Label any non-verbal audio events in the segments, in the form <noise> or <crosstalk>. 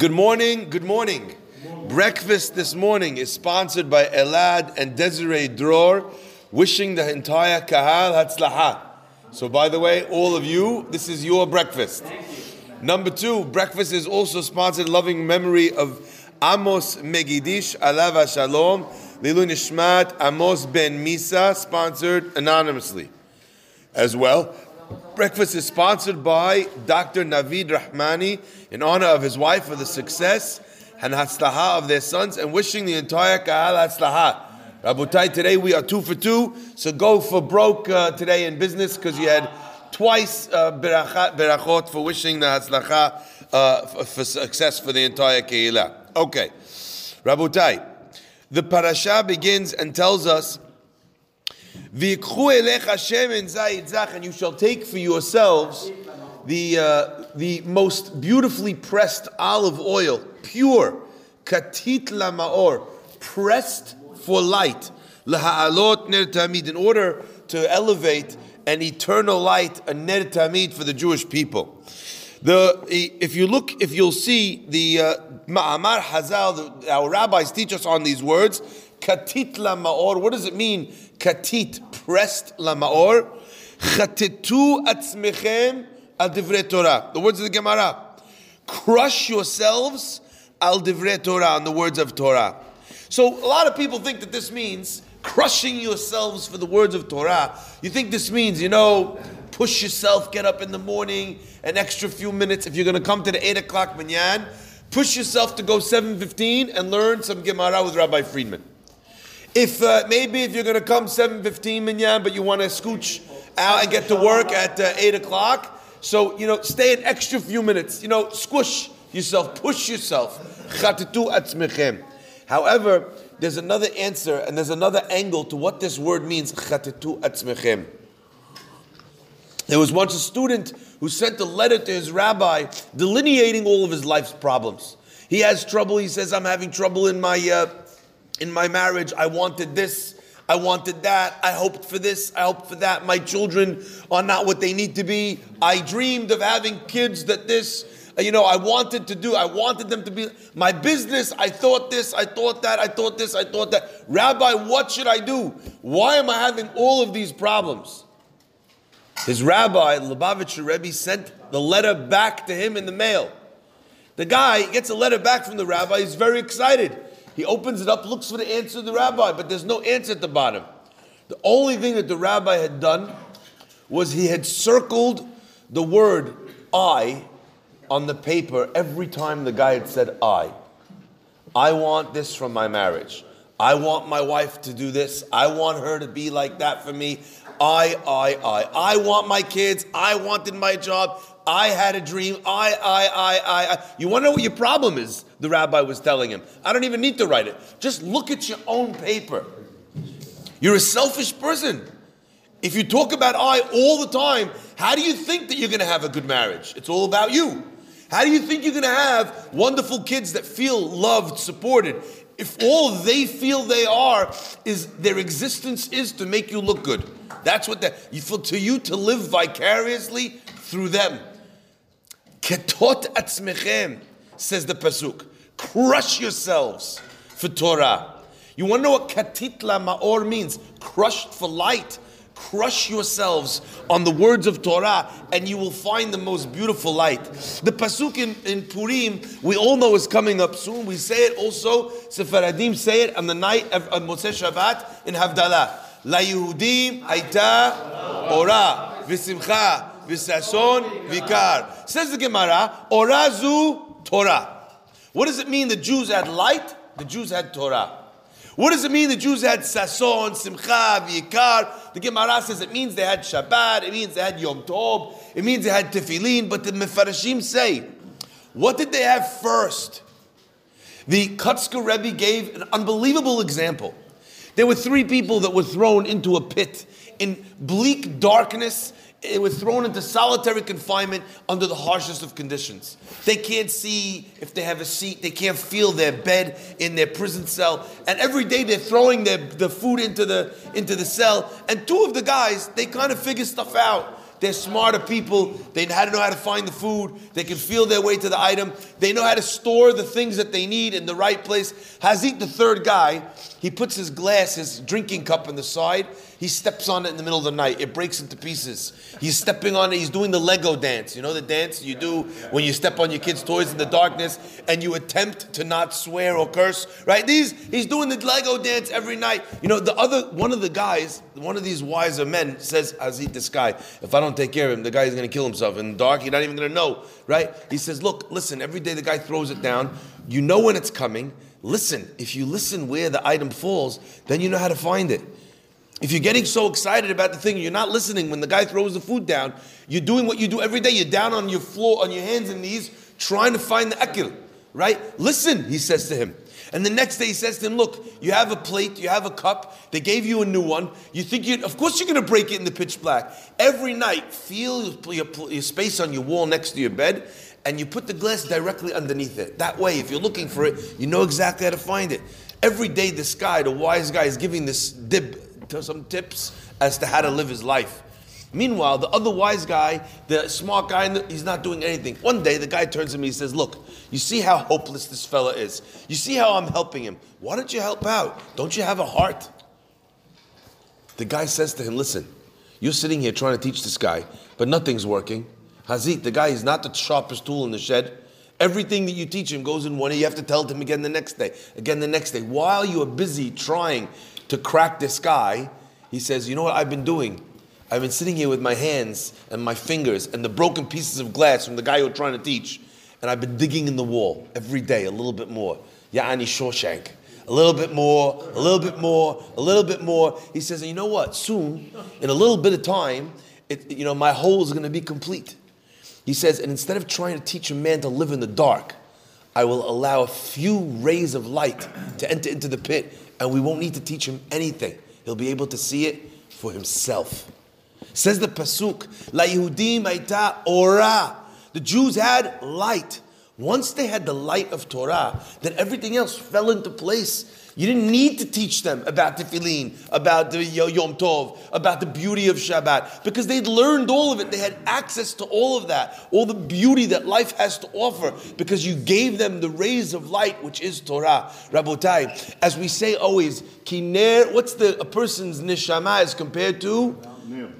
Good morning, good morning. Breakfast this morning is sponsored by Elad and Desiree Dror, wishing the entire Kahal Hatzlaha. So, by the way, all of you, this is your breakfast. Number two, breakfast is also sponsored loving memory of Amos Megidish Alava Shalom, Lilu Nishmat Amos Ben Misa, sponsored anonymously. As well, breakfast is sponsored by Dr. Navid Rahmani in honor of his wife for the success and hatzlaha of their sons and wishing the entire kahal hatzlaha. Rabutai, today we are two for two, so go for broke uh, today in business because you had twice uh, berachot for wishing the hatzlacha uh, for, for, success for the entire kehillah. Okay, Rabutai, the parasha begins and tells us and you shall take for yourselves the, uh, the most beautifully pressed olive oil, pure, katit la maor, pressed for light, ner tamid, in order to elevate an eternal light, a ner tamid for the Jewish people. The, if you look, if you'll see the uh, Ma'amar Hazal, our rabbis teach us on these words, katit la maor, what does it mean? Katit, pressed la maor. Chatitu atzmechem al divrei Torah. The words of the Gemara. Crush yourselves al divrei Torah, on the words of Torah. So a lot of people think that this means crushing yourselves for the words of Torah. You think this means, you know, push yourself, get up in the morning, an extra few minutes. If you're going to come to the 8 o'clock minyan, push yourself to go 7.15 and learn some Gemara with Rabbi Friedman. If uh, maybe if you're going to come 7.15 minyan, but you want to scooch out and get to work at uh, 8 o'clock, so, you know, stay an extra few minutes. You know, squish yourself, push yourself. However, there's another answer and there's another angle to what this word means. There was once a student who sent a letter to his rabbi delineating all of his life's problems. He has trouble. He says, "I'm having trouble in my uh, in my marriage. I wanted this. I wanted that. I hoped for this. I hoped for that. My children are not what they need to be. I dreamed of having kids that this, uh, you know, I wanted to do. I wanted them to be my business. I thought this. I thought that. I thought this. I thought that. Rabbi, what should I do? Why am I having all of these problems? His rabbi, Lubavitcher Rebbe, sent the letter back to him in the mail. The guy gets a letter back from the rabbi. He's very excited. He opens it up, looks for the answer to the rabbi, but there's no answer at the bottom. The only thing that the rabbi had done was he had circled the word I on the paper every time the guy had said I. I want this from my marriage. I want my wife to do this. I want her to be like that for me. I, I, I. I want my kids. I wanted my job. I had a dream. I, I, I, I, I. You want to know what your problem is? The rabbi was telling him. I don't even need to write it. Just look at your own paper. You're a selfish person. If you talk about I all the time, how do you think that you're going to have a good marriage? It's all about you. How do you think you're going to have wonderful kids that feel loved, supported? If all they feel they are is their existence is to make you look good. That's what that you feel to you to live vicariously through them. Ketot atzmechem, says the Pasuk. Crush yourselves for Torah. You want to know what katitla ma'or means? Crushed for light. Crush yourselves on the words of Torah, and you will find the most beautiful light. The pasuk in, in Purim, we all know is coming up soon. We say it also. Sephardim say it on the night of, of Motzei Shabbat in Havdalah. La Yehudim Aita Ora V'Simcha v'sason vikar. Says the Gemara, orazu Torah. What does it mean the Jews had light? The Jews had Torah. What does it mean the Jews had sason, simcha, vikar? The Gemara says it means they had Shabbat, it means they had Yom Tov, it means they had Tefillin, but the Mefarashim say, what did they have first? The Kotzker Rebbe gave an unbelievable example. There were three people that were thrown into a pit in bleak darkness they were thrown into solitary confinement under the harshest of conditions. They can't see if they have a seat. They can't feel their bed in their prison cell. And every day they're throwing their, the food into the, into the cell. And two of the guys, they kind of figure stuff out. They're smarter people. They know how to know how to find the food. They can feel their way to the item. They know how to store the things that they need in the right place. Hazit, the third guy, he puts his glass, his drinking cup on the side. He steps on it in the middle of the night. It breaks into pieces. He's stepping on it. He's doing the Lego dance. You know the dance you do when you step on your kids' toys in the darkness and you attempt to not swear or curse, right? These he's doing the Lego dance every night. You know the other one of the guys, one of these wiser men says, "Hazit, this guy. If I don't take care of him, the guy is going to kill himself in the dark. You're not even going to know, right?" He says, "Look, listen. Every day the guy throws it down. You know when it's coming." Listen, if you listen where the item falls, then you know how to find it. If you're getting so excited about the thing, you're not listening when the guy throws the food down. You're doing what you do every day. You're down on your floor, on your hands and knees, trying to find the akil, right? Listen, he says to him. And the next day he says to him, Look, you have a plate, you have a cup, they gave you a new one. You think you, of course, you're going to break it in the pitch black. Every night, feel your, your space on your wall next to your bed and you put the glass directly underneath it. That way, if you're looking for it, you know exactly how to find it. Every day, this guy, the wise guy, is giving this dib, some tips as to how to live his life. Meanwhile, the other wise guy, the smart guy, he's not doing anything. One day, the guy turns to me and says, Look, you see how hopeless this fella is. You see how I'm helping him. Why don't you help out? Don't you have a heart? The guy says to him, Listen, you're sitting here trying to teach this guy, but nothing's working. Hazit, the guy is not the sharpest tool in the shed. Everything that you teach him goes in one ear. You have to tell him again the next day, again the next day. While you are busy trying to crack this guy, he says, You know what I've been doing? I've been sitting here with my hands and my fingers and the broken pieces of glass from the guy you're trying to teach, and I've been digging in the wall every day a little bit more. Ya'ani Shawshank. A little bit more, a little bit more, a little bit more. He says, "And You know what? Soon, in a little bit of time, it, you know, my hole is going to be complete. He says, and instead of trying to teach a man to live in the dark, I will allow a few rays of light to enter into the pit, and we won't need to teach him anything. He'll be able to see it for himself. Says the Pasuk, La Yehudim Aita Ora. The Jews had light. Once they had the light of Torah, then everything else fell into place. You didn't need to teach them about the tefillin, about the Yom Tov, about the beauty of Shabbat, because they'd learned all of it. They had access to all of that, all the beauty that life has to offer, because you gave them the rays of light, which is Torah. Rabotai, as we say always, kiner, what's the a person's neshama as compared to?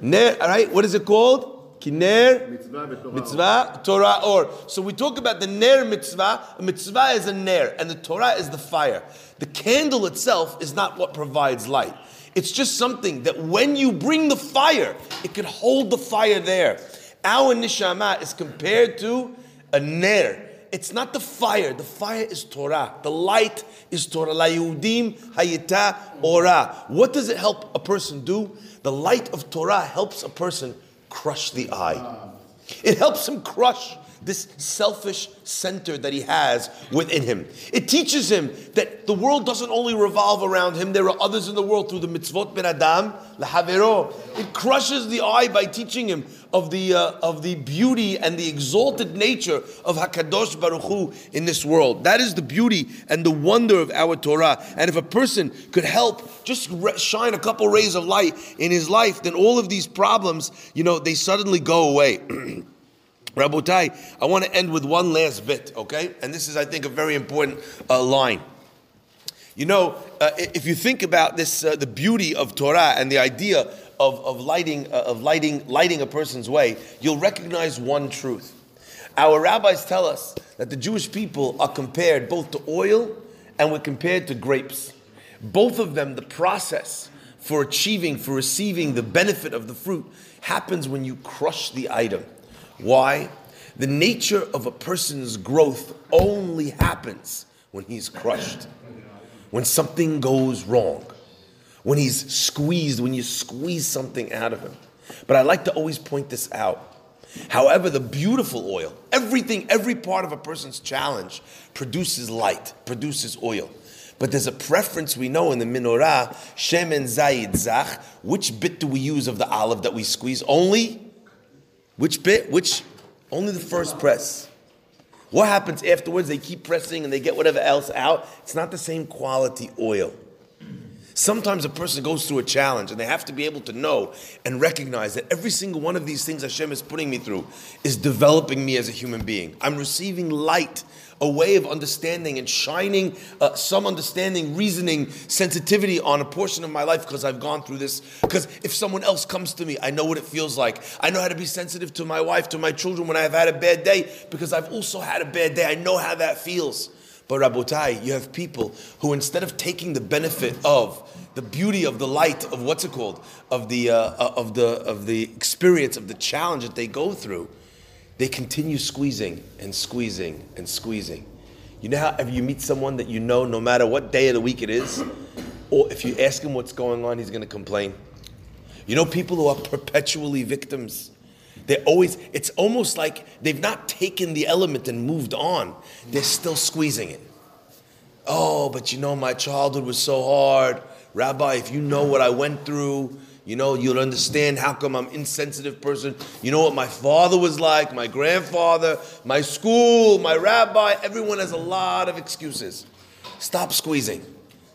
Ner, all right, what is it called? Kiner, mitzvah, mitzvah, Torah, or. So we talk about the Ner mitzvah. A mitzvah is a Ner, and the Torah is the fire. The candle itself is not what provides light. It's just something that when you bring the fire, it can hold the fire there. Our nishama is compared to a Ner. It's not the fire. The fire is Torah. The light is Torah. La Yehudim Hayita Ora. What does it help a person do? The light of Torah helps a person crush the I. It helps him crush this selfish center that he has within him. It teaches him that the world doesn't only revolve around him, there are others in the world through the mitzvot ben adam, lahavero. It crushes the I by teaching him of the, uh, of the beauty and the exalted nature of HaKadosh Baruch Hu in this world. That is the beauty and the wonder of our Torah. And if a person could help just shine a couple rays of light in his life, then all of these problems, you know, they suddenly go away. <clears throat> Rabotai, I want to end with one last bit, okay? And this is, I think, a very important uh, line. You know, uh, if you think about this, uh, the beauty of Torah and the idea of, of lighting, uh, of lighting, lighting a person's way, you'll recognize one truth. Our rabbis tell us that the Jewish people are compared both to oil and we're compared to grapes. Both of them, the process for achieving, for receiving the benefit of the fruit, happens when you crush the item. Why? The nature of a person's growth only happens when he's crushed, when something goes wrong, when he's squeezed, when you squeeze something out of him. But I like to always point this out. However, the beautiful oil, everything, every part of a person's challenge produces light, produces oil. But there's a preference we know in the menorah, shemen zayid zach. Which bit do we use of the olive that we squeeze? Only which bit? Which? Only the first press. What happens afterwards? They keep pressing and they get whatever else out. It's not the same quality oil. Sometimes a person goes through a challenge and they have to be able to know and recognize that every single one of these things Hashem is putting me through is developing me as a human being. I'm receiving light, a way of understanding and shining uh, some understanding, reasoning, sensitivity on a portion of my life because I've gone through this. Because if someone else comes to me, I know what it feels like. I know how to be sensitive to my wife, to my children when I've had a bad day because I've also had a bad day. I know how that feels. But Rabotai, you have people who instead of taking the benefit of the beauty of the light of what's it called of the uh, uh, of the of the experience of the challenge that they go through, they continue squeezing and squeezing and squeezing. You know how if you meet someone that you know, no matter what day of the week it is, or if you ask him what's going on, he's going to complain. You know people who are perpetually victims. They're always, it's almost like they've not taken the element and moved on. They're still squeezing it. Oh, but you know, my childhood was so hard. Rabbi, if you know what I went through, you know, you'll understand how come I'm an insensitive person. You know what my father was like, my grandfather, my school, my rabbi. Everyone has a lot of excuses. Stop squeezing.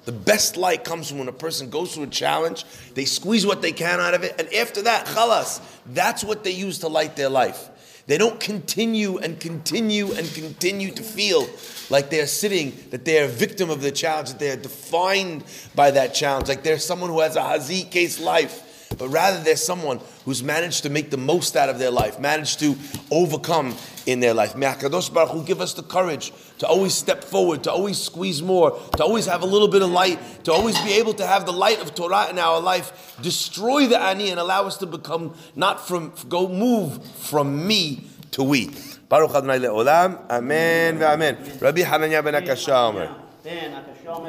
The best light comes from when a person goes through a challenge, they squeeze what they can out of it, and after that, khalas, that's what they use to light their life. They don't continue and continue and continue to feel like they're sitting, that they're a victim of the challenge, that they're defined by that challenge, like they're someone who has a hazi case life but rather they're someone who's managed to make the most out of their life, managed to overcome in their life. May HaKadosh Baruch Hu give us the courage to always step forward, to always squeeze more, to always have a little bit of light, to always be able to have the light of Torah in our life, destroy the ani and allow us to become not from go move from me to we. Baruch Adonai le'olam, Amen ve'amen. Rabbi Hananya ben Akashya